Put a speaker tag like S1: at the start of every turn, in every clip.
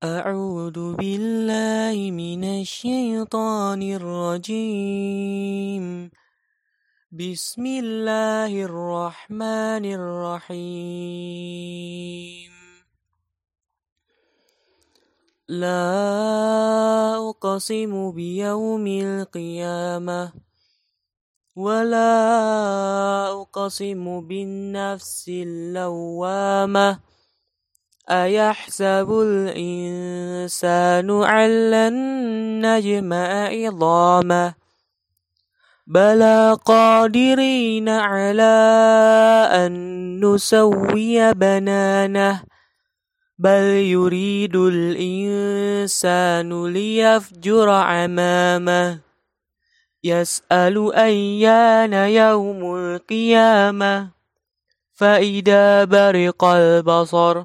S1: أعوذ بالله من الشيطان الرجيم. بسم الله الرحمن الرحيم. لا أقسم بيوم القيامة ولا أقسم بالنفس اللوامة أيحسب الإنسان أن لن نجمع عظامه؟ بلى قادرين على أن نسوي بنانه. بل يريد الإنسان ليفجر أمامه يسأل أيان يوم القيامة؟ فإذا برق البصر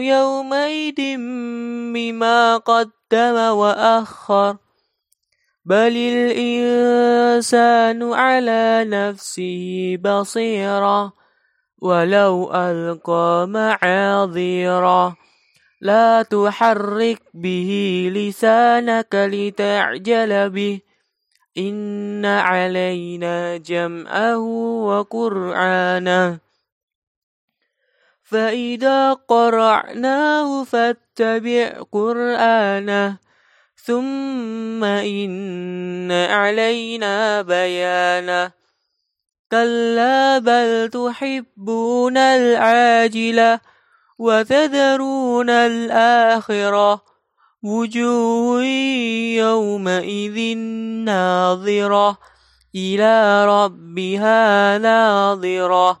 S1: يومئذ بما قدم وأخر. بل الإنسان على نفسه بصيرة ولو ألقى معاذيرا لا تحرك به لسانك لتعجل به. إن علينا جمعه وقرآنه. فإذا قرعناه فاتبع قرآنه ثم إن علينا بيانه كلا بل تحبون العاجلة وتذرون الآخرة وجوه يومئذ ناظرة إلى ربها ناظرة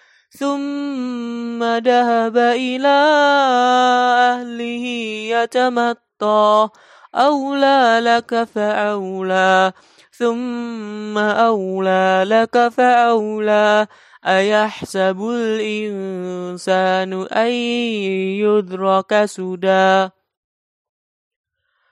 S1: ثم ذهب إلى أهله يتمطى أولى لك فأولى ثم أولى لك فأولى أيحسب الإنسان أن يدرك سدى